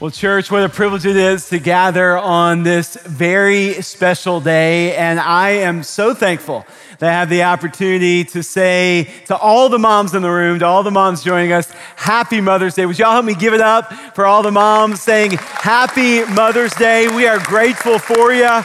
Well, church, what a privilege it is to gather on this very special day. And I am so thankful that I have the opportunity to say to all the moms in the room, to all the moms joining us, Happy Mother's Day. Would y'all help me give it up for all the moms saying Happy Mother's Day? We are grateful for you.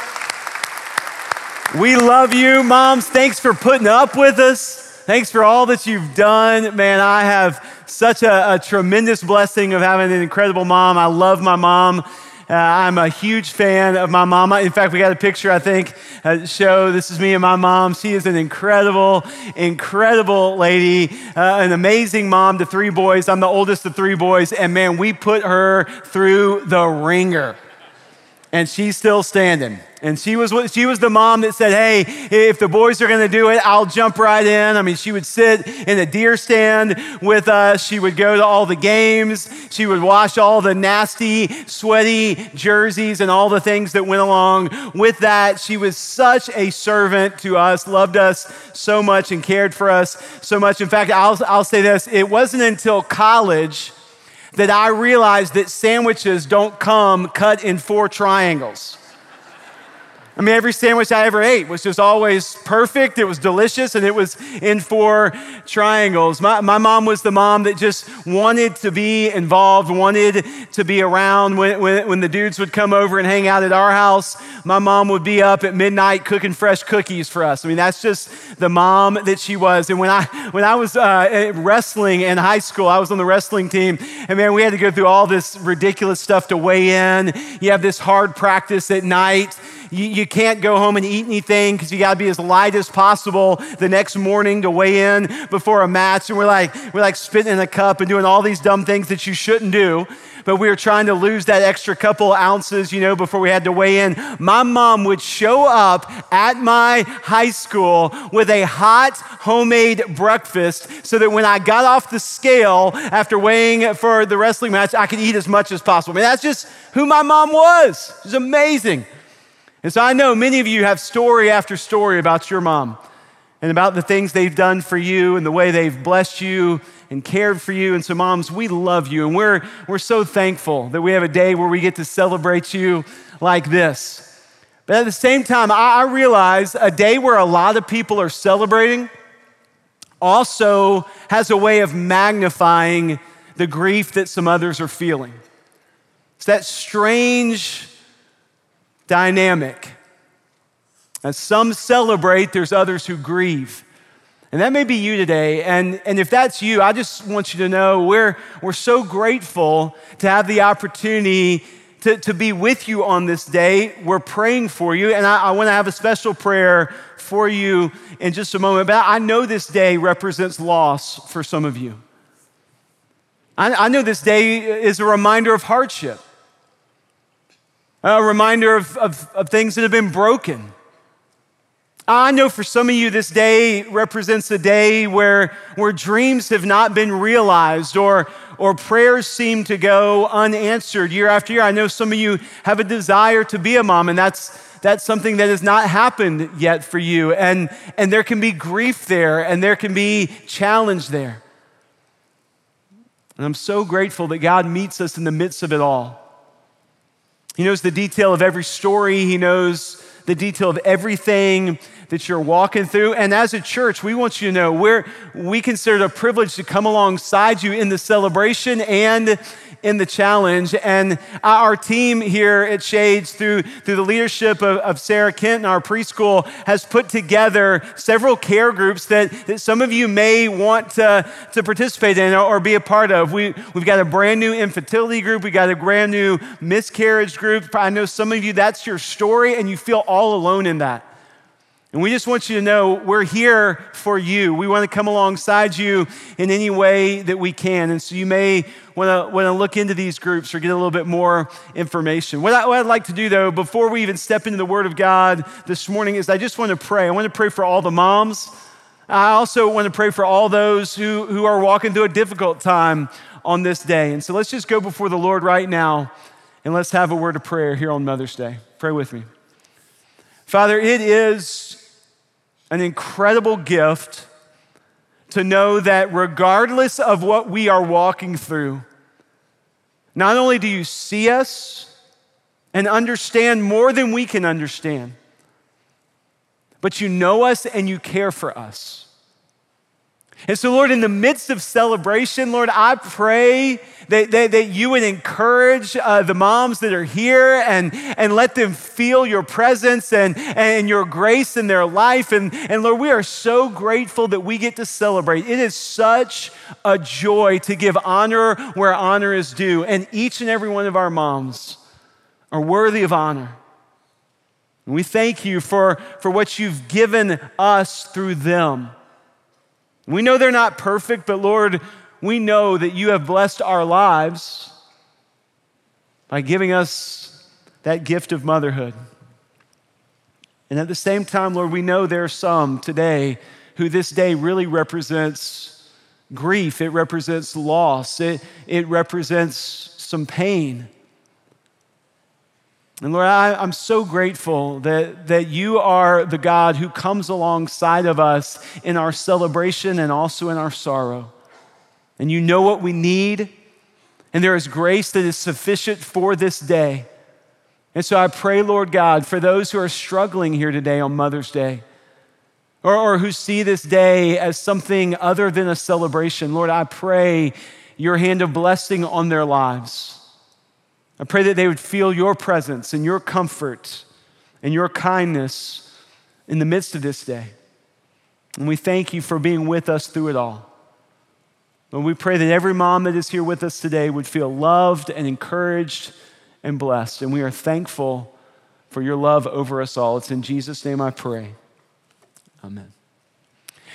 We love you, moms. Thanks for putting up with us. Thanks for all that you've done. Man, I have such a, a tremendous blessing of having an incredible mom. I love my mom. Uh, I'm a huge fan of my mama. In fact, we got a picture, I think, uh, show this is me and my mom. She is an incredible, incredible lady, uh, an amazing mom to three boys. I'm the oldest of three boys, and man, we put her through the wringer, and she's still standing. And she was, she was the mom that said, Hey, if the boys are going to do it, I'll jump right in. I mean, she would sit in a deer stand with us. She would go to all the games. She would wash all the nasty, sweaty jerseys and all the things that went along with that. She was such a servant to us, loved us so much, and cared for us so much. In fact, I'll, I'll say this it wasn't until college that I realized that sandwiches don't come cut in four triangles. I mean, every sandwich I ever ate was just always perfect. It was delicious and it was in four triangles. My, my mom was the mom that just wanted to be involved, wanted to be around. When, when, when the dudes would come over and hang out at our house, my mom would be up at midnight cooking fresh cookies for us. I mean, that's just the mom that she was. And when I, when I was uh, wrestling in high school, I was on the wrestling team. And man, we had to go through all this ridiculous stuff to weigh in. You have this hard practice at night. You, you can't go home and eat anything because you got to be as light as possible the next morning to weigh in before a match. And we're like, we're like spitting in a cup and doing all these dumb things that you shouldn't do. But we were trying to lose that extra couple ounces, you know, before we had to weigh in. My mom would show up at my high school with a hot homemade breakfast so that when I got off the scale after weighing for the wrestling match, I could eat as much as possible. I mean, that's just who my mom was. It was amazing. And so I know many of you have story after story about your mom and about the things they've done for you and the way they've blessed you and cared for you. And so, moms, we love you. And we're, we're so thankful that we have a day where we get to celebrate you like this. But at the same time, I, I realize a day where a lot of people are celebrating also has a way of magnifying the grief that some others are feeling. It's that strange dynamic. As some celebrate, there's others who grieve. And that may be you today. And, and if that's you, I just want you to know we're, we're so grateful to have the opportunity to, to be with you on this day. We're praying for you. And I, I want to have a special prayer for you in just a moment. But I know this day represents loss for some of you. I, I know this day is a reminder of hardship a reminder of, of, of things that have been broken. I know for some of you, this day represents a day where, where dreams have not been realized or, or prayers seem to go unanswered year after year. I know some of you have a desire to be a mom, and that's, that's something that has not happened yet for you. And, and there can be grief there, and there can be challenge there. And I'm so grateful that God meets us in the midst of it all. He knows the detail of every story, He knows the detail of everything that you're walking through. And as a church, we want you to know we're, we consider it a privilege to come alongside you in the celebration and in the challenge. And uh, our team here at Shades, through, through the leadership of, of Sarah Kent and our preschool, has put together several care groups that, that some of you may want to, to participate in or, or be a part of. We, we've got a brand new infertility group, we've got a brand new miscarriage group. I know some of you, that's your story, and you feel all alone in that. And we just want you to know we're here for you. We want to come alongside you in any way that we can. And so you may want to, want to look into these groups or get a little bit more information. What, I, what I'd like to do, though, before we even step into the Word of God this morning, is I just want to pray. I want to pray for all the moms. I also want to pray for all those who, who are walking through a difficult time on this day. And so let's just go before the Lord right now and let's have a word of prayer here on Mother's Day. Pray with me. Father, it is an incredible gift to know that regardless of what we are walking through, Not only do you see us and understand more than we can understand, but you know us and you care for us. And so, Lord, in the midst of celebration, Lord, I pray that, that, that you would encourage uh, the moms that are here and, and let them feel your presence and, and your grace in their life. And, and Lord, we are so grateful that we get to celebrate. It is such a joy to give honor where honor is due. And each and every one of our moms are worthy of honor. And we thank you for, for what you've given us through them. We know they're not perfect, but Lord, we know that you have blessed our lives by giving us that gift of motherhood. And at the same time, Lord, we know there are some today who this day really represents grief, it represents loss, it, it represents some pain. And Lord, I, am so grateful that, that you are the God who comes alongside of us in our celebration and also in our sorrow. And you know what we need, and there is grace that is sufficient for this day. And so I pray, Lord God, for those who are struggling here today on Mother's Day, or, or who see this day as something other than a celebration, Lord, I pray your hand of blessing on their lives. I pray that they would feel your presence and your comfort and your kindness in the midst of this day. And we thank you for being with us through it all. And we pray that every mom that is here with us today would feel loved and encouraged and blessed. And we are thankful for your love over us all. It's in Jesus' name I pray. Amen.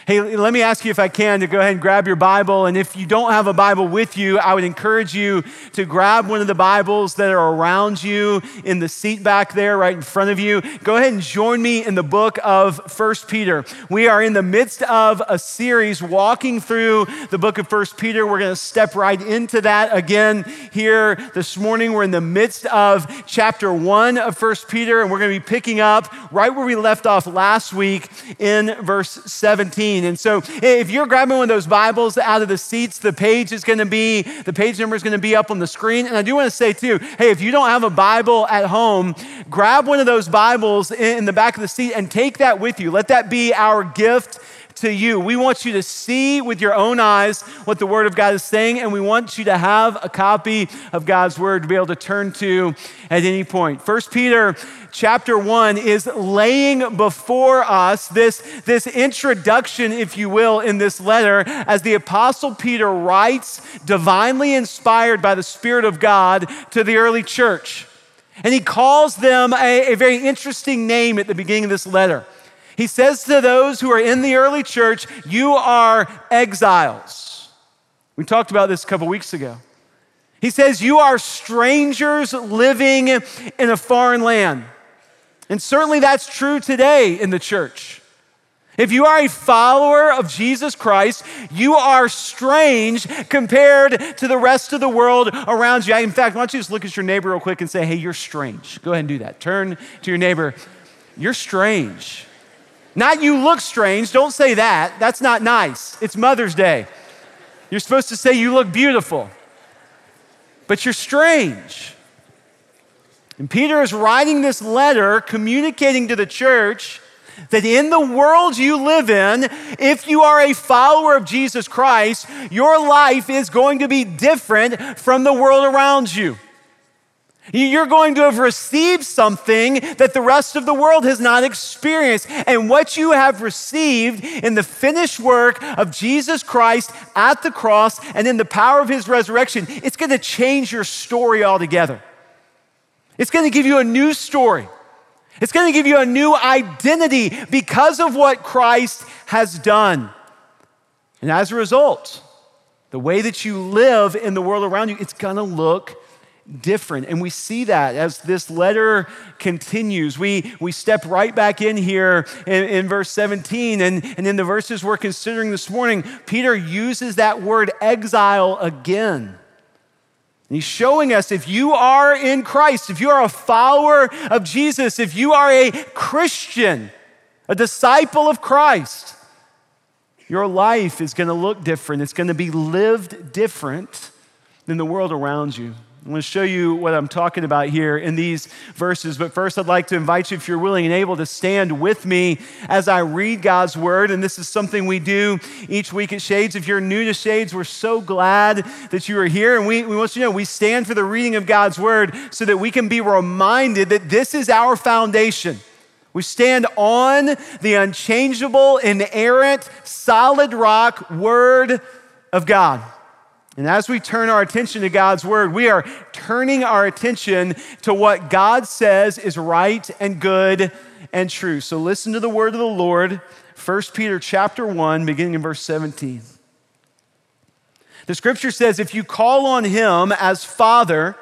Hey, let me ask you if I can to go ahead and grab your Bible. And if you don't have a Bible with you, I would encourage you to grab one of the Bibles that are around you in the seat back there, right in front of you. Go ahead and join me in the book of First Peter. We are in the midst of a series walking through the book of First Peter. We're going to step right into that again here this morning. We're in the midst of chapter one of First Peter, and we're going to be picking up right where we left off last week in verse 17. And so if you're grabbing one of those Bibles out of the seats, the page is going to be, the page number is going to be up on the screen. And I do want to say too, hey, if you don't have a Bible at home, grab one of those Bibles in the back of the seat and take that with you. Let that be our gift to you. We want you to see with your own eyes what the Word of God is saying, and we want you to have a copy of God's Word to be able to turn to at any point. First Peter chapter 1 is laying before us this, this introduction, if you will, in this letter as the Apostle Peter writes, divinely inspired by the Spirit of God, to the early church. And he calls them a, a very interesting name at the beginning of this letter. He says to those who are in the early church, You are exiles. We talked about this a couple weeks ago. He says, You are strangers living in a foreign land. And certainly that's true today in the church. If you are a follower of Jesus Christ, you are strange compared to the rest of the world around you. In fact, why don't you just look at your neighbor real quick and say, Hey, you're strange. Go ahead and do that. Turn to your neighbor. You're strange. Not you look strange. Don't say that. That's not nice. It's Mother's Day. You're supposed to say you look beautiful, but you're strange. And Peter is writing this letter communicating to the church that in the world you live in, if you are a follower of Jesus Christ, your life is going to be different from the world around you. You're going to have received something that the rest of the world has not experienced. And what you have received in the finished work of Jesus Christ at the cross and in the power of his resurrection, it's going to change your story altogether. It's going to give you a new story. It's going to give you a new identity because of what Christ has done. And as a result, the way that you live in the world around you, it's going to look different. And we see that as this letter continues. We, we step right back in here in, in, verse 17. And, and in the verses we're considering this morning, Peter uses that word exile again. And he's showing us if you are in Christ, if you are a follower of Jesus, if you are a Christian, a disciple of Christ, your life is going to look different. It's going to be lived different than the world around you. I'm going to show you what I'm talking about here in these verses. But first, I'd like to invite you, if you're willing and able, to stand with me as I read God's word. And this is something we do each week at Shades. If you're new to Shades, we're so glad that you are here. And we, we want you to know we stand for the reading of God's word so that we can be reminded that this is our foundation. We stand on the unchangeable, inerrant, solid rock word of God. And as we turn our attention to God's word, we are turning our attention to what God says is right and good and true. So listen to the word of the Lord, 1 Peter chapter 1, beginning in verse 17. The scripture says, If you call on him as Father,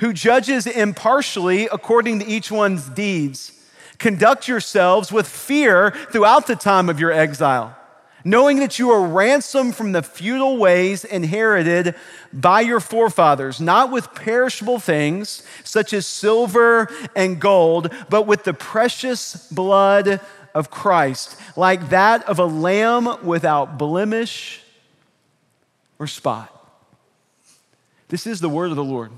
who judges impartially according to each one's deeds, conduct yourselves with fear throughout the time of your exile knowing that you are ransomed from the futile ways inherited by your forefathers, not with perishable things such as silver and gold, but with the precious blood of Christ, like that of a lamb without blemish or spot. This is the word of the Lord.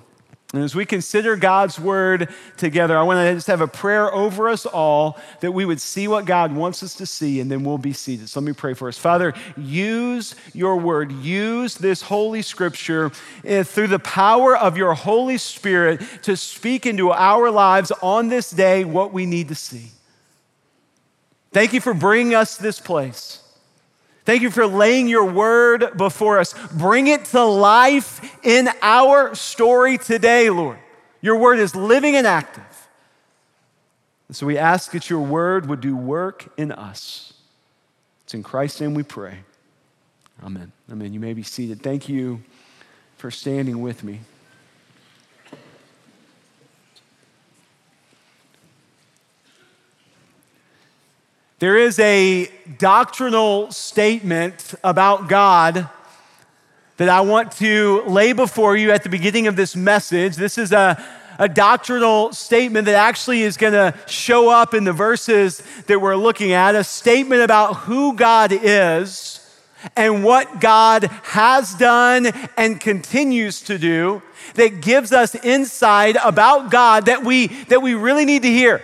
And as we consider God's word together, I want to just have a prayer over us all that we would see what God wants us to see, and then we'll be seated. So let me pray for us. Father, use your word, use this holy scripture eh, through the power of your Holy Spirit to speak into our lives on this day what we need to see. Thank you for bringing us this place. Thank you for laying your word before us. Bring it to life in our story today, Lord. Your word is living and active. And so we ask that your word would do work in us. It's in Christ's name we pray. Amen. Amen. You may be seated. Thank you for standing with me. There is a doctrinal statement about God that I want to lay before you at the beginning of this message. This is a, a doctrinal statement that actually is going to show up in the verses that we're looking at, a statement about who God is and what God has done and continues to do that gives us insight about God that we, that we really need to hear.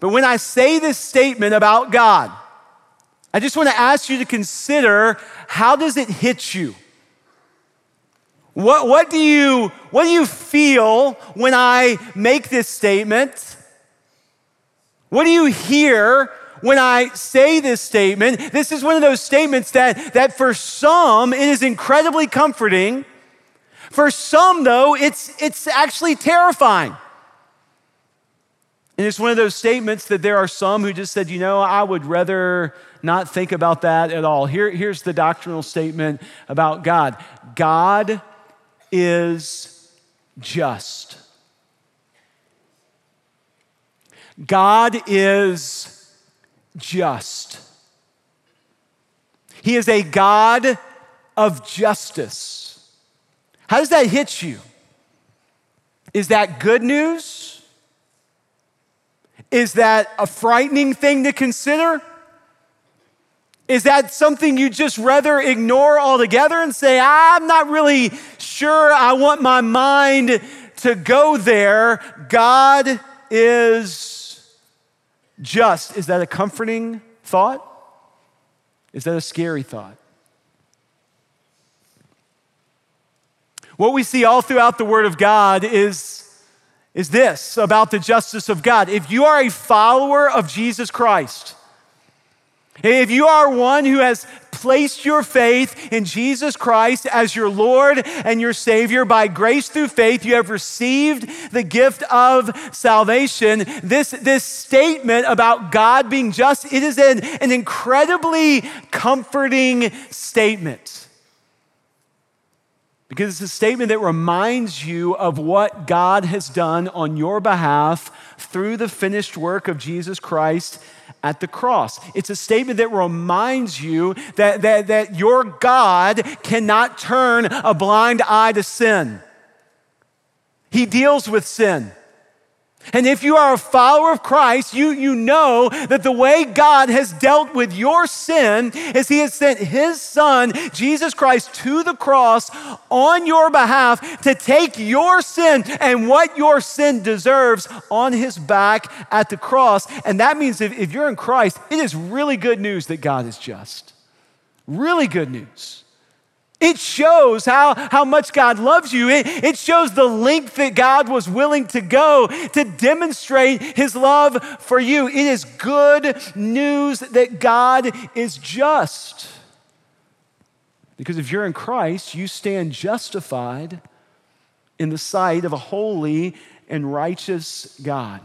But when I say this statement about God, I just want to ask you to consider how does it hit you? What, what, do you, what do you feel when I make this statement? What do you hear when I say this statement? This is one of those statements that, that for some it is incredibly comforting. For some, though, it's, it's actually terrifying. And it's one of those statements that there are some who just said, you know, I would rather not think about that at all. Here, here's the doctrinal statement about God God is just. God is just. He is a God of justice. How does that hit you? Is that good news? Is that a frightening thing to consider? Is that something you just rather ignore altogether and say, I'm not really sure I want my mind to go there? God is just. Is that a comforting thought? Is that a scary thought? What we see all throughout the Word of God is is this about the justice of God. If you are a follower of Jesus Christ, if you are one who has placed your faith in Jesus Christ as your Lord and your Savior by grace through faith, you have received the gift of salvation. This, this statement about God being just, it is an, an incredibly comforting statement. Because it's a statement that reminds you of what God has done on your behalf through the finished work of Jesus Christ at the cross. It's a statement that reminds you that, that, that your God cannot turn a blind eye to sin. He deals with sin. And if you are a follower of Christ, you, you know that the way God has dealt with your sin is He has sent His Son, Jesus Christ, to the cross on your behalf to take your sin and what your sin deserves on His back at the cross. And that means if, if you're in Christ, it is really good news that God is just. Really good news. It shows how, how much God loves you. It, it shows the length that God was willing to go to demonstrate his love for you. It is good news that God is just. Because if you're in Christ, you stand justified in the sight of a holy and righteous God.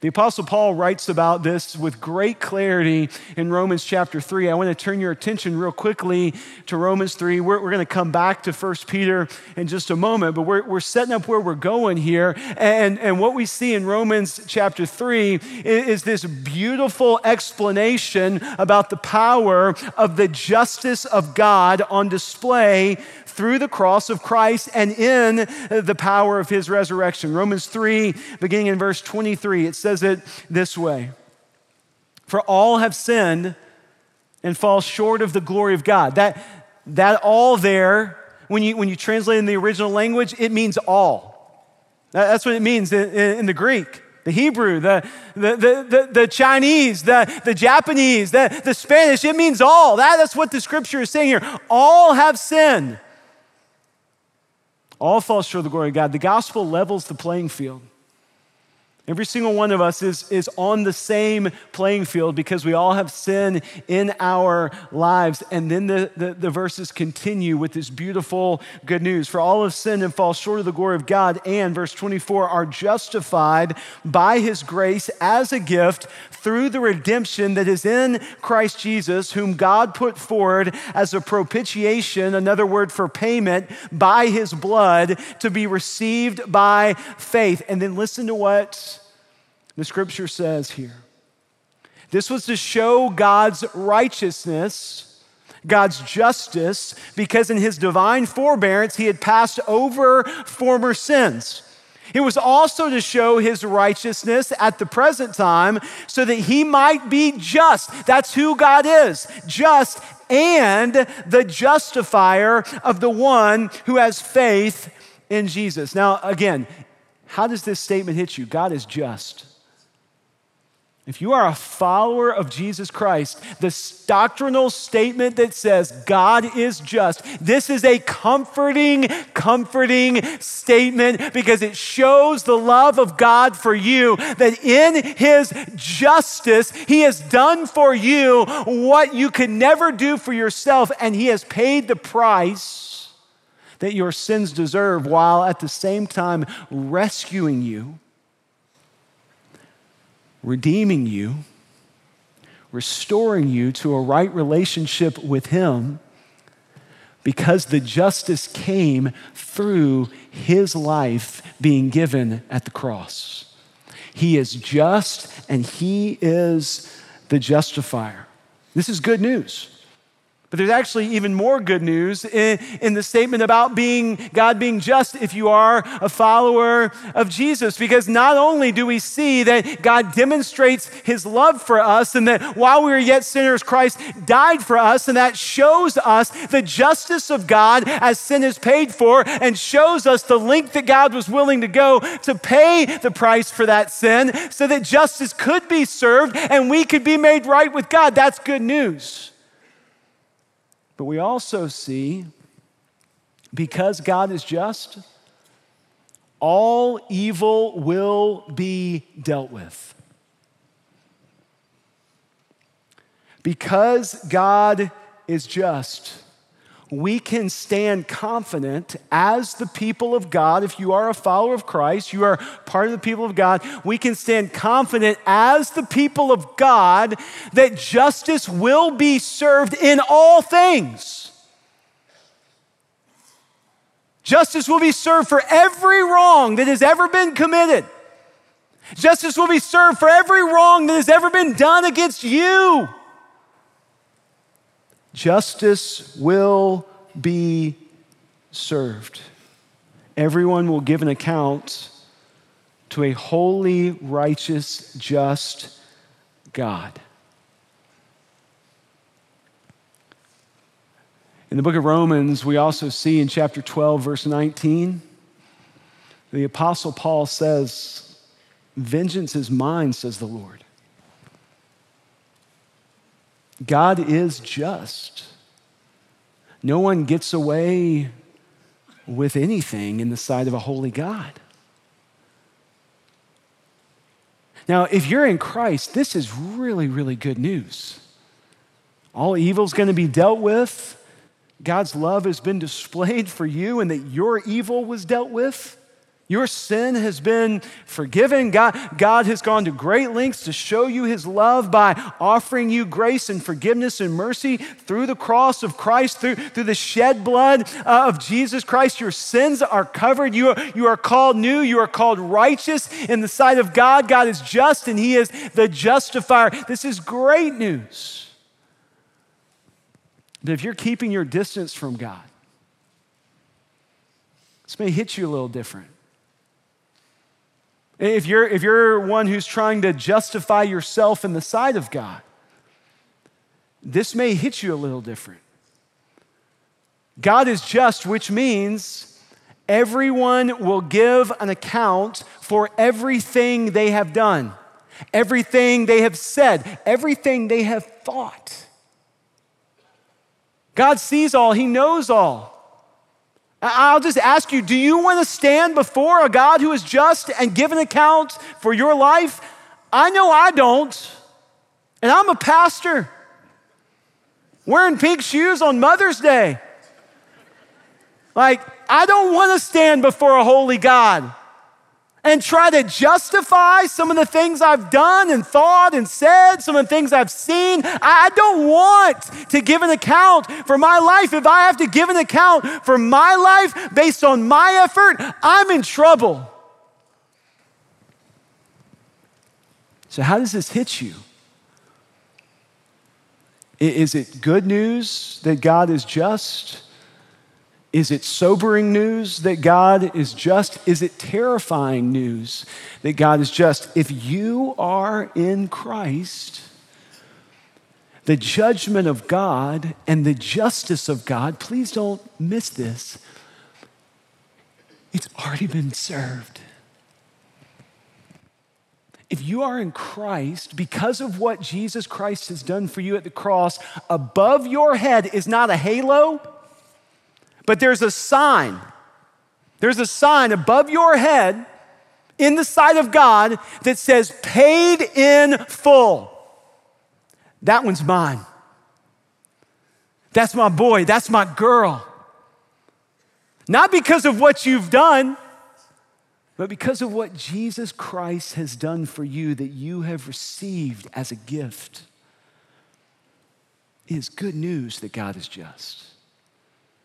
The Apostle Paul writes about this with great clarity in Romans chapter 3. I want to turn your attention real quickly to Romans 3. We're, we're going to come back to 1 Peter in just a moment, but we're, we're setting up where we're going here. And, and what we see in Romans chapter 3 is, is this beautiful explanation about the power of the justice of God on display through the cross of Christ and in the power of his resurrection. Romans 3, beginning in verse 23, it says it this way For all have sinned and fall short of the glory of God. That, that all there, when you, when you translate in the original language, it means all. That's what it means in, in the Greek the Hebrew, the, the, the, the, Chinese, the, the Japanese, the, the Spanish. It means all. That, that's what the scripture is saying here. All have sinned all falls short of the glory of God. The gospel levels the playing field. Every single one of us is, is on the same playing field because we all have sin in our lives. And then the, the, the, verses continue with this beautiful good news. For all have sinned and fall short of the glory of God, and verse 24, are justified by his grace as a gift through the redemption that is in Christ Jesus, whom God put forward as a propitiation, another word for payment, by his blood to be received by faith. And then listen to what the scripture says here. This was to show God's righteousness, God's justice, because in his divine forbearance, he had passed over former sins. It was also to show his righteousness at the present time so that he might be just. That's who God is just and the justifier of the one who has faith in Jesus. Now, again, how does this statement hit you? God is just. If you are a follower of Jesus Christ, this doctrinal statement that says God is just, this is a comforting, comforting statement because it shows the love of God for you that in His justice, He has done for you what you could never do for yourself, and He has paid the price that your sins deserve while at the same time rescuing you redeeming you, restoring you to a right relationship with Him because the justice came through His life being given at the cross. He is just and He is the justifier. This is good news. But there's actually even more good news in, in, the statement about being God being just if you are a follower of Jesus. Because not only do we see that God demonstrates his love for us and that while we were yet sinners, Christ died for us, and that shows us the justice of God as sin is paid for and shows us the length that God was willing to go to pay the price for that sin so that justice could be served and we could be made right with God. That's good news. But we also see, because God is just, all evil will be dealt with. Because God is just, we can stand confident as the people of God. If you are a follower of Christ, you are part of the people of God, we can stand confident as the people of God that justice will be served in all things. Justice will be served for every wrong that has ever been committed. Justice will be served for every wrong that has ever been done against you. Justice will be served. Everyone will give an account to a holy, righteous, just God. In the book of Romans, we also see in chapter 12, verse 19, the Apostle Paul says, Vengeance is mine, says the Lord. God is just. No one gets away with anything in the sight of a holy God. Now, if you're in Christ, this is really, really good news. All evil's going to be dealt with. God's love has been displayed for you, and that your evil was dealt with. Your sin has been forgiven. God, God has gone to great lengths to show you his love by offering you grace and forgiveness and mercy through the cross of Christ, through, through the shed blood uh, of Jesus Christ. Your sins are covered. You are, you are called new. You are called righteous in the sight of God. God is just and he is the justifier. This is great news. But if you're keeping your distance from God, this may hit you a little different. If you're, if you're one who's trying to justify yourself in the sight of God, this may hit you a little different. God is just, which means everyone will give an account for everything they have done, everything they have said, everything they have thought. God sees all, He knows all. I'll just ask you do you want to stand before a God who is just and give an account for your life? I know I don't. And I'm a pastor wearing pink shoes on Mother's Day. Like, I don't want to stand before a holy God and try to justify some of the things I've done and thought and said, some of the things I've seen. I don't want to give an account for my life. If I have to give an account for my life based on my effort, I'm in trouble. So, how does this hit you? Is it good news that God is just? Is it sobering news that God is just? Is it terrifying news that God is just? If you are in Christ, the judgment of God and the justice of God, please don't miss this, it's already been served. If you are in Christ, because of what Jesus Christ has done for you at the cross, above your head is not a halo but there's a sign. There's a sign above your head in the sight of God that says, paid in full. That one's mine. That's my boy. That's my girl. Not because of what you've done, but because of what Jesus Christ has done for you that you have received as a gift. It is good news that God is just.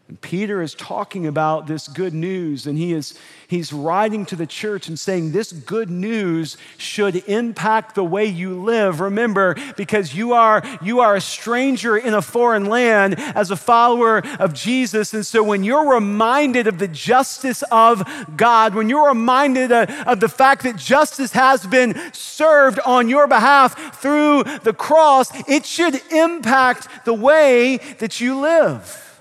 And Peter is talking about this good news, and he is he's writing to the church and saying this good news should impact the way you live. Remember, because you are you are a stranger in a foreign land as a follower of Jesus, and so when you're reminded of the justice of God, when you're reminded of, of the fact that justice has been served on your behalf through the cross, it should impact the way that you live.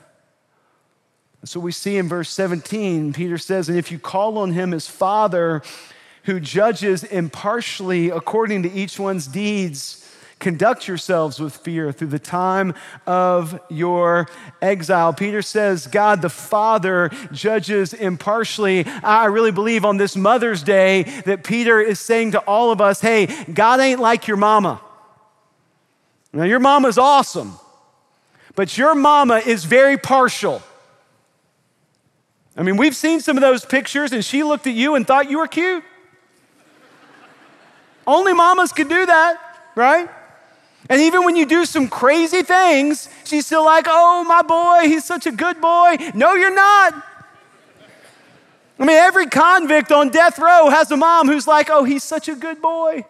So we see in verse 17, Peter says, And if you call on him as Father, who judges impartially according to each one's deeds, conduct yourselves with fear through the time of your exile. Peter says, God the Father judges impartially. I really believe on this Mother's Day that Peter is saying to all of us, hey, God ain't like your mama. Now, your mama's awesome, but your mama is very partial. I mean, we've seen some of those pictures, and she looked at you and thought you were cute. Only mamas could do that, right? And even when you do some crazy things, she's still like, oh, my boy, he's such a good boy. No, you're not. I mean, every convict on death row has a mom who's like, oh, he's such a good boy.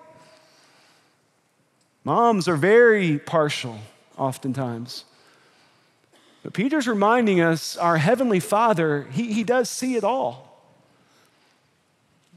Moms are very partial, oftentimes. But Peter's reminding us our Heavenly Father, he, he does see it all.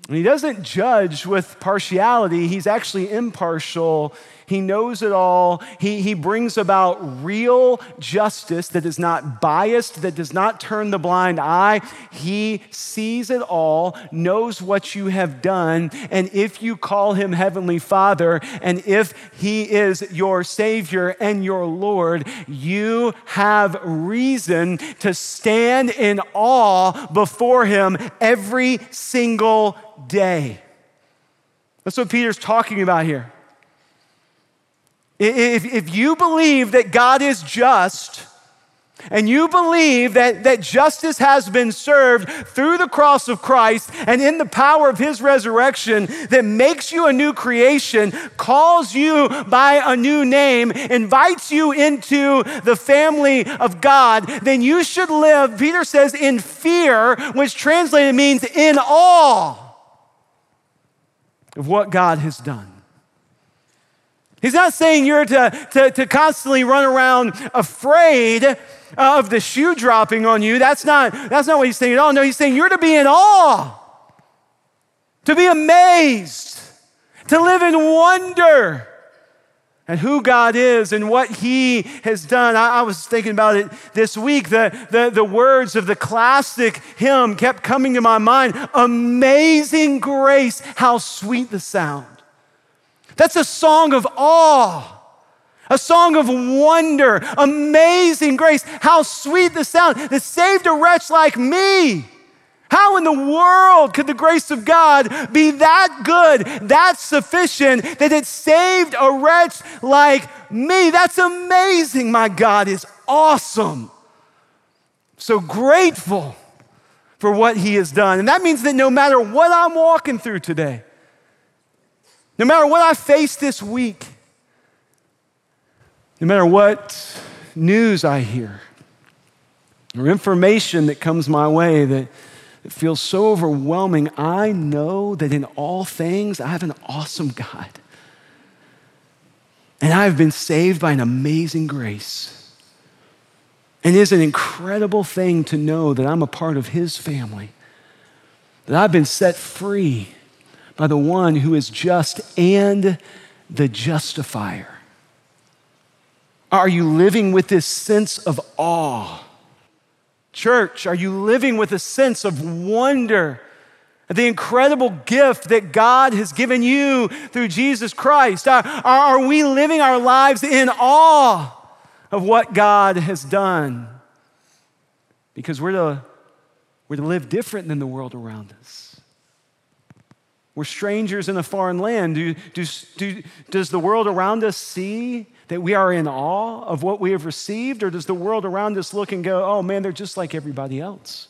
And he doesn't judge with partiality, he's actually impartial he knows it all. He, he brings about real justice that is not biased, that does not turn the blind eye. He sees it all, knows what you have done. And if you call him Heavenly Father, and if he is your Savior and your Lord, you have reason to stand in awe before him every single day. That's what Peter's talking about here. If, if you believe that God is just, and you believe that, that justice has been served through the cross of Christ and in the power of his resurrection that makes you a new creation, calls you by a new name, invites you into the family of God, then you should live, Peter says, in fear, which translated means in awe of what God has done. He's not saying you're to, to, to constantly run around afraid of the shoe dropping on you. That's not, that's not what he's saying at all. No, he's saying you're to be in awe, to be amazed, to live in wonder at who God is and what He has done. I, I, was thinking about it this week. The, the, the words of the classic hymn kept coming to my mind Amazing grace, how sweet the sound that's a song of awe. A song of wonder, amazing grace. How sweet the sound that saved a wretch like me. How in the world could the grace of God be that good, that sufficient, that it saved a wretch like me? That's amazing. My God is awesome. So grateful for what He has done. And that means that no matter what I'm walking through today, no matter what I face this week, no matter what news I hear or information that comes my way that, that feels so overwhelming, I know that in all things I have an awesome God. And I've been saved by an amazing grace. And it is an incredible thing to know that I'm a part of His family, that I've been set free by the one who is just and the justifier? Are you living with this sense of awe? Church, are you living with a sense of wonder? At the incredible gift that God has given you through Jesus Christ. Are, are we living our lives in awe of what God has done? Because we're to, we're to live different than the world around us. We're strangers in a foreign land. Do, do, do, does the world around us see that we are in awe of what we have received? Or does the world around us look and go, oh man, they're just like everybody else?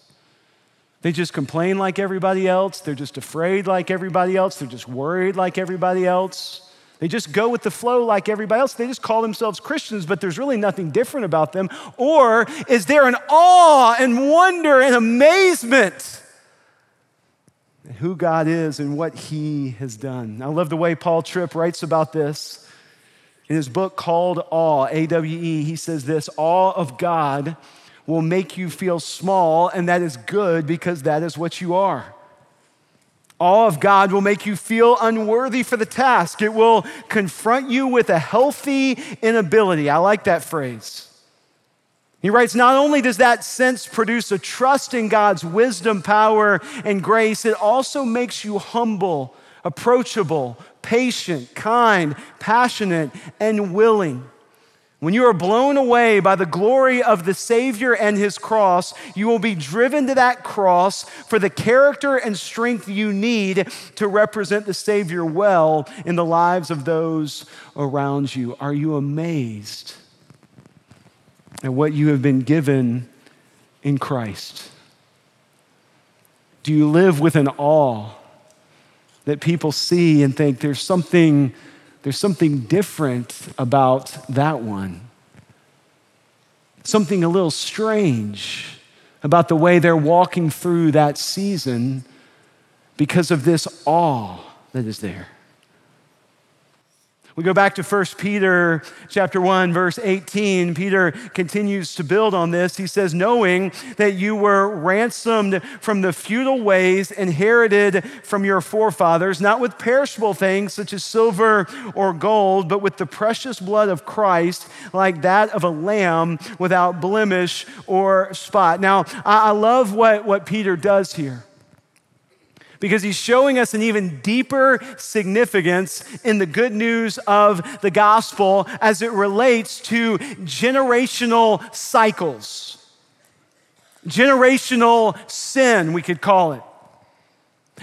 They just complain like everybody else. They're just afraid like everybody else. They're just worried like everybody else. They just go with the flow like everybody else. They just call themselves Christians, but there's really nothing different about them. Or is there an awe and wonder and amazement? Who God is and what He has done. I love the way Paul Tripp writes about this. In his book called Awe, A W E, he says this Awe of God will make you feel small, and that is good because that is what you are. Awe of God will make you feel unworthy for the task. It will confront you with a healthy inability. I like that phrase. He writes, not only does that sense produce a trust in God's wisdom, power, and grace, it also makes you humble, approachable, patient, kind, passionate, and willing. When you are blown away by the glory of the Savior and His cross, you will be driven to that cross for the character and strength you need to represent the Savior well in the lives of those around you. Are you amazed? And what you have been given in Christ? Do you live with an awe that people see and think there's something, there's something different about that one? Something a little strange about the way they're walking through that season because of this awe that is there. We go back to 1 Peter chapter 1 verse 18. Peter continues to build on this. He says, "Knowing that you were ransomed from the futile ways inherited from your forefathers, not with perishable things such as silver or gold, but with the precious blood of Christ, like that of a lamb without blemish or spot." Now, I love what, what Peter does here because he's showing us an even deeper significance in the good news of the gospel as it relates to generational cycles, generational sin, we could call it.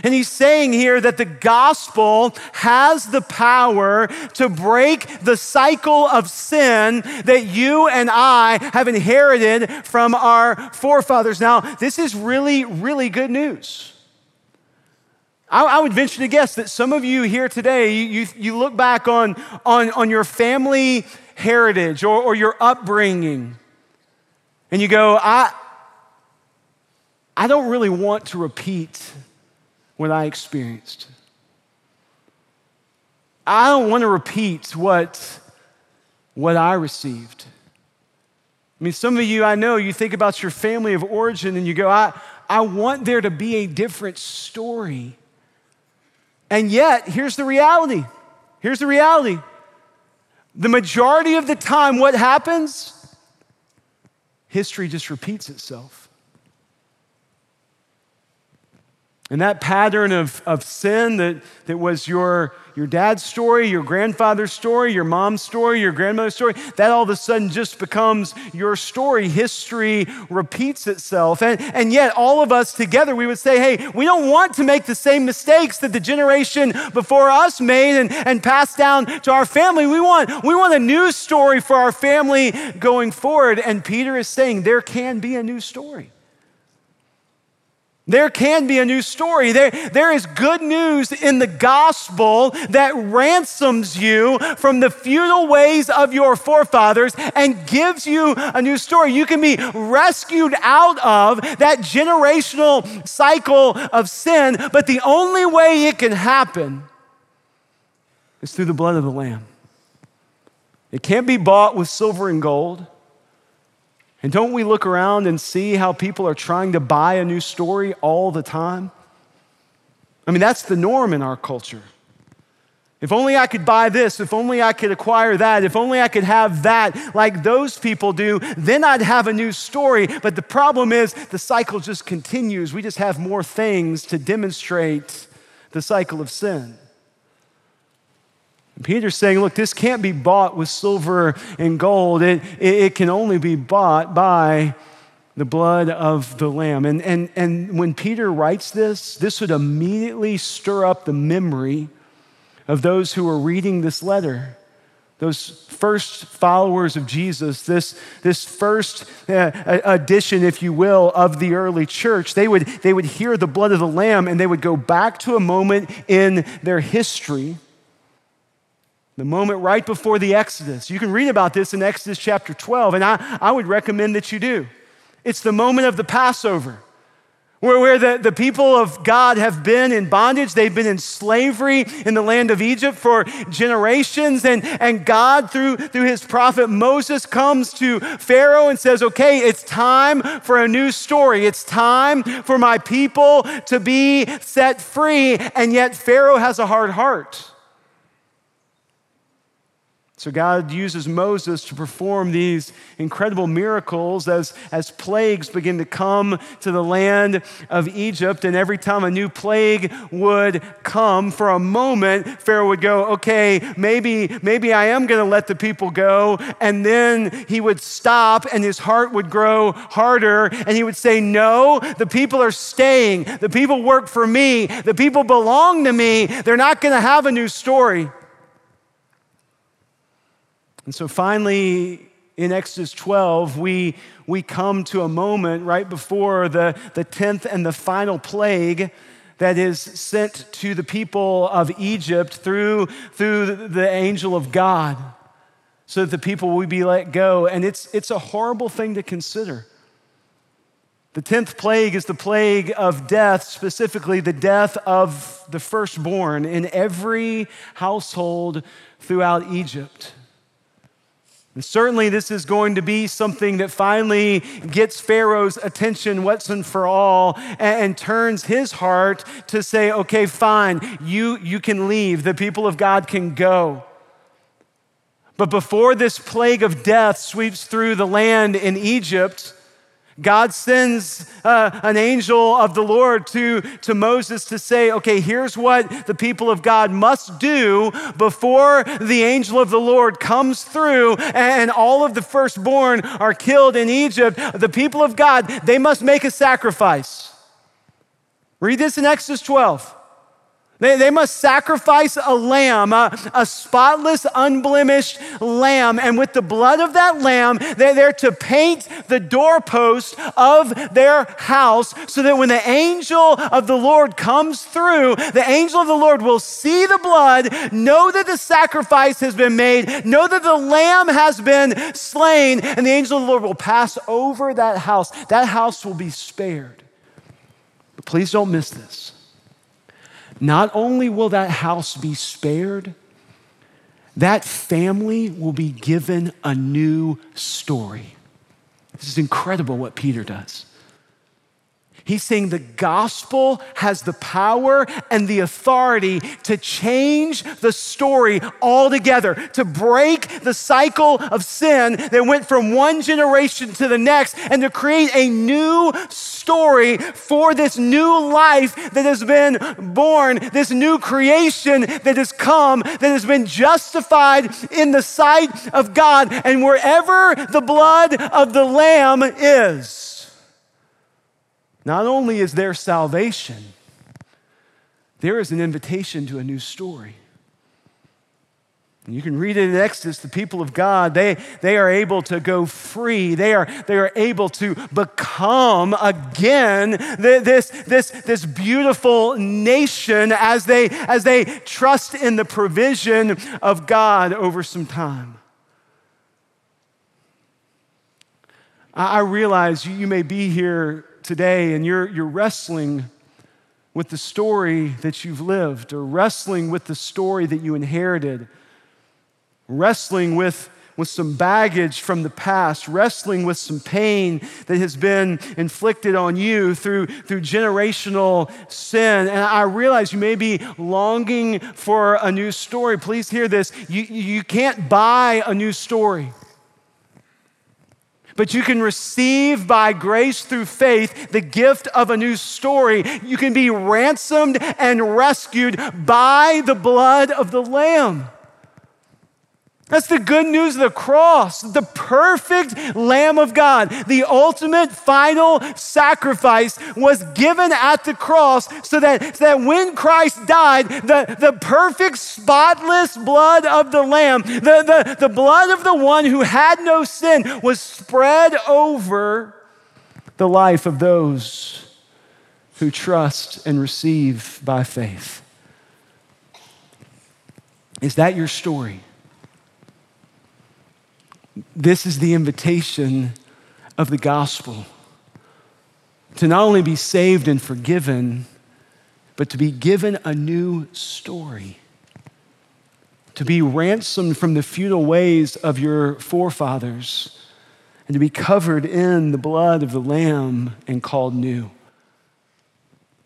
And he's saying here that the gospel has the power to break the cycle of sin that you and I have inherited from our forefathers. Now, this is really, really good news. I, I, would venture to guess that some of you here today, you, you, look back on, on, on your family heritage or, or your upbringing, and you go, I, I don't really want to repeat what I experienced. I don't want to repeat what, what I received. I mean, some of you, I know, you think about your family of origin and you go, I, I want there to be a different story. And yet, here's the reality. Here's the reality. The majority of the time, what happens? History just repeats itself. And that pattern of, of sin that, that was your, your dad's story, your grandfather's story, your mom's story, your grandmother's story, that all of a sudden just becomes your story. History repeats itself. And, and yet, all of us together, we would say, hey, we don't want to make the same mistakes that the generation before us made and, and passed down to our family. We want, we want a new story for our family going forward. And Peter is saying there can be a new story. There can be a new story. There, there is good news in the gospel that ransoms you from the futile ways of your forefathers and gives you a new story. You can be rescued out of that generational cycle of sin, but the only way it can happen is through the blood of the Lamb. It can't be bought with silver and gold. And don't we look around and see how people are trying to buy a new story all the time? I mean, that's the norm in our culture. If only I could buy this, if only I could acquire that, if only I could have that like those people do, then I'd have a new story. But the problem is the cycle just continues. We just have more things to demonstrate the cycle of sin. Peter's saying, look, this can't be bought with silver and gold. It, it, it, can only be bought by the blood of the Lamb. And, and, and when Peter writes this, this would immediately stir up the memory of those who are reading this letter. Those first followers of Jesus, this, this first uh, edition, if you will, of the early church, they would, they would hear the blood of the Lamb and they would go back to a moment in their history the moment right before the Exodus. You can read about this in Exodus chapter 12, and I, I would recommend that you do. It's the moment of the Passover, where, where the, the people of God have been in bondage. They've been in slavery in the land of Egypt for generations. And, and God, through, through his prophet Moses, comes to Pharaoh and says, Okay, it's time for a new story. It's time for my people to be set free. And yet, Pharaoh has a hard heart. So God uses Moses to perform these incredible miracles as, as plagues begin to come to the land of Egypt. And every time a new plague would come, for a moment, Pharaoh would go, okay, maybe, maybe I am going to let the people go. And then he would stop and his heart would grow harder. And he would say, no, the people are staying. The people work for me. The people belong to me. They're not going to have a new story. And so finally, in Exodus 12, we, we come to a moment right before the, the 10th and the final plague that is sent to the people of Egypt through, through the angel of God so that the people will be let go. And it's, it's a horrible thing to consider. The tenth plague is the plague of death, specifically the death of the firstborn in every household throughout Egypt. And certainly, this is going to be something that finally gets Pharaoh's attention once and for all and, and, turns his heart to say, okay, fine, you, you can leave. The people of God can go. But before this plague of death sweeps through the land in Egypt, God sends uh, an angel of the Lord to, to Moses to say, okay, here's what the people of God must do before the angel of the Lord comes through and all of the firstborn are killed in Egypt. The people of God, they must make a sacrifice. Read this in Exodus 12. They, they must sacrifice a lamb, a, a spotless, unblemished lamb. And with the blood of that lamb, they're there to paint the doorpost of their house so that when the angel of the Lord comes through, the angel of the Lord will see the blood, know that the sacrifice has been made, know that the lamb has been slain, and the angel of the Lord will pass over that house. That house will be spared. But please don't miss this. Not only will that house be spared, that family will be given a new story. This is incredible what Peter does. He's saying the gospel has the power and the authority to change the story altogether, to break the cycle of sin that went from one generation to the next, and to create a new story for this new life that has been born, this new creation that has come, that has been justified in the sight of God. And wherever the blood of the Lamb is, not only is there salvation, there is an invitation to a new story. You can read it in Exodus, the people of God, they, they are able to go free. They are, they are able to become again this, this, this beautiful nation as they, as they trust in the provision of God over some time. I realize you may be here today and you're, you're wrestling with the story that you've lived, or wrestling with the story that you inherited, wrestling with, with some baggage from the past, wrestling with some pain that has been inflicted on you through, through generational sin. And I realize you may be longing for a new story. Please hear this. You, you can't buy a new story. But you can receive by grace through faith the gift of a new story. You can be ransomed and rescued by the blood of the Lamb. That's the good news of the cross, the perfect Lamb of God. The ultimate final sacrifice was given at the cross so that, so that when Christ died, the, the perfect, spotless blood of the Lamb, the, the, the blood of the one who had no sin, was spread over the life of those who trust and receive by faith. Is that your story? This is the invitation of the gospel to not only be saved and forgiven, but to be given a new story, to be ransomed from the futile ways of your forefathers, and to be covered in the blood of the Lamb and called new.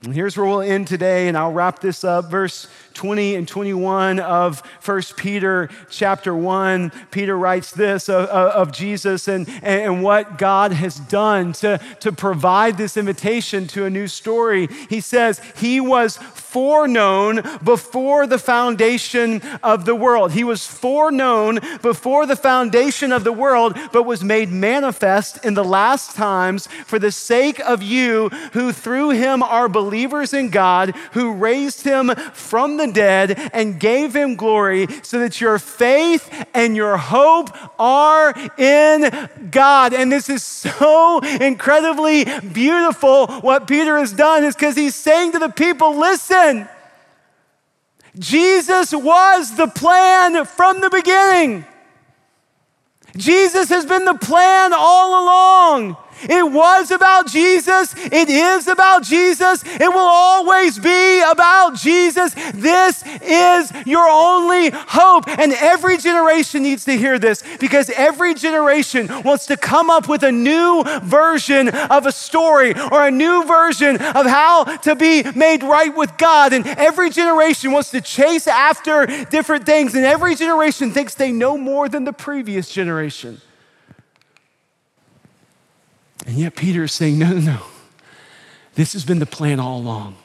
And here's where we'll end today, and I'll wrap this up. Verse 20 and 21 of 1 Peter chapter 1. Peter writes this of, of Jesus and, and what God has done to, to provide this invitation to a new story. He says, He was foreknown before the foundation of the world. He was foreknown before the foundation of the world, but was made manifest in the last times for the sake of you who through him are believers in God, who raised him from the dead and gave him glory, so that your faith and your hope are in God. And this is so incredibly beautiful. What Peter has done is because he's saying to the people, listen, Listen, Jesus was the plan from the beginning. Jesus has been the plan all along. It was about Jesus. It is about Jesus. It will always be about Jesus. This is your only hope. And every generation needs to hear this because every generation wants to come up with a new version of a story or a new version of how to be made right with God. And every generation wants to chase after different things. And every generation thinks they know more than the previous generation. And yet Peter is saying, no, no, no. This has been the plan all along.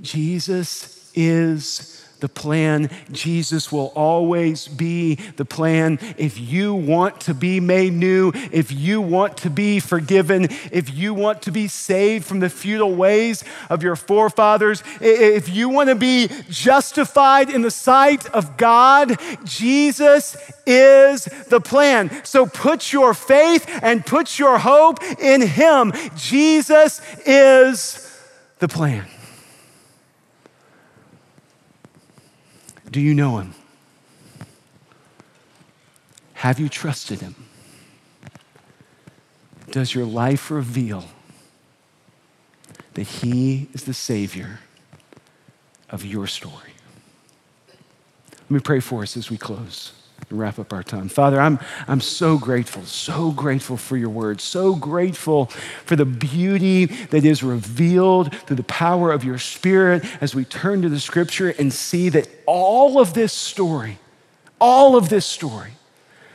Jesus is the plan. Jesus will always be the plan. If you want to be made new, if you want to be forgiven, if you want to be saved from the futile ways of your forefathers, if you want to be justified in the sight of God, Jesus is the plan. So put your faith and put your hope in Him. Jesus is the plan. Do you know him? Have you trusted him? Does your life reveal that he is the Savior of your story? Let me pray for us as we close wrap up our time. Father, I'm, I'm so grateful, so grateful for your word, so grateful for the beauty that is revealed through the power of your spirit as we turn to the scripture and see that all of this story, all of this story,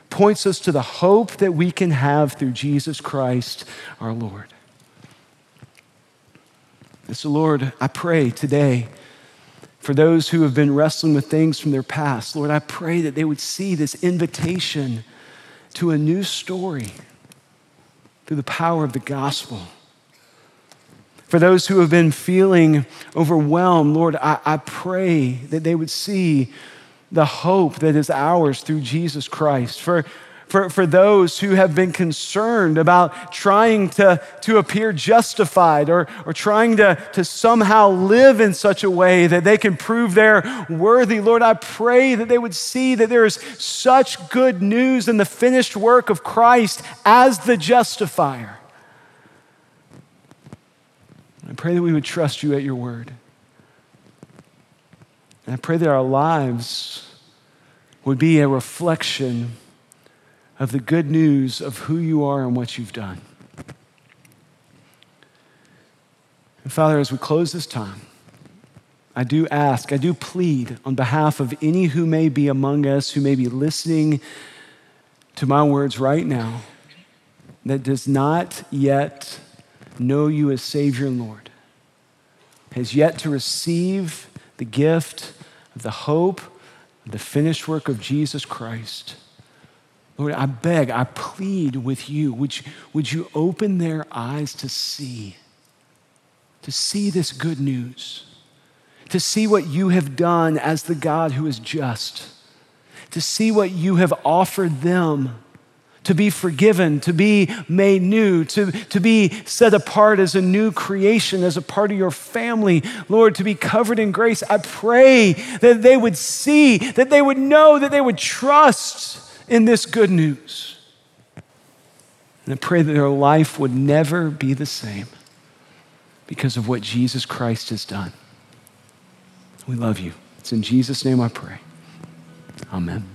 points us to the hope that we can have through Jesus Christ our Lord. And so, Lord, I pray today for those who have been wrestling with things from their past. Lord, I pray that they would see this invitation to a new story through the power of the gospel. For those who have been feeling overwhelmed, Lord, I, I pray that they would see the hope that is ours through Jesus Christ. For for, for those who have been concerned about trying to, to appear justified or, or trying to, to somehow live in such a way that they can prove they're worthy. Lord, I pray that they would see that there is such good news in the finished work of Christ as the justifier. I pray that we would trust you at your word. And I pray that our lives would be a reflection of the good news of who you are and what you've done. And Father, as we close this time, I do ask, I do plead on behalf of any who may be among us, who may be listening to my words right now, that does not yet know you as Savior and Lord, has yet to receive the gift of the hope of the finished work of Jesus Christ. Lord, I beg, I plead with you. Would, you. would you open their eyes to see, to see this good news, to see what you have done as the God who is just, to see what you have offered them to be forgiven, to be made new, to, to be set apart as a new creation, as a part of your family, Lord, to be covered in grace. I pray that they would see, that they would know, that they would trust in this good news. And I pray that their life would never be the same because of what Jesus Christ has done. We love you. It's in Jesus' name I pray. Amen.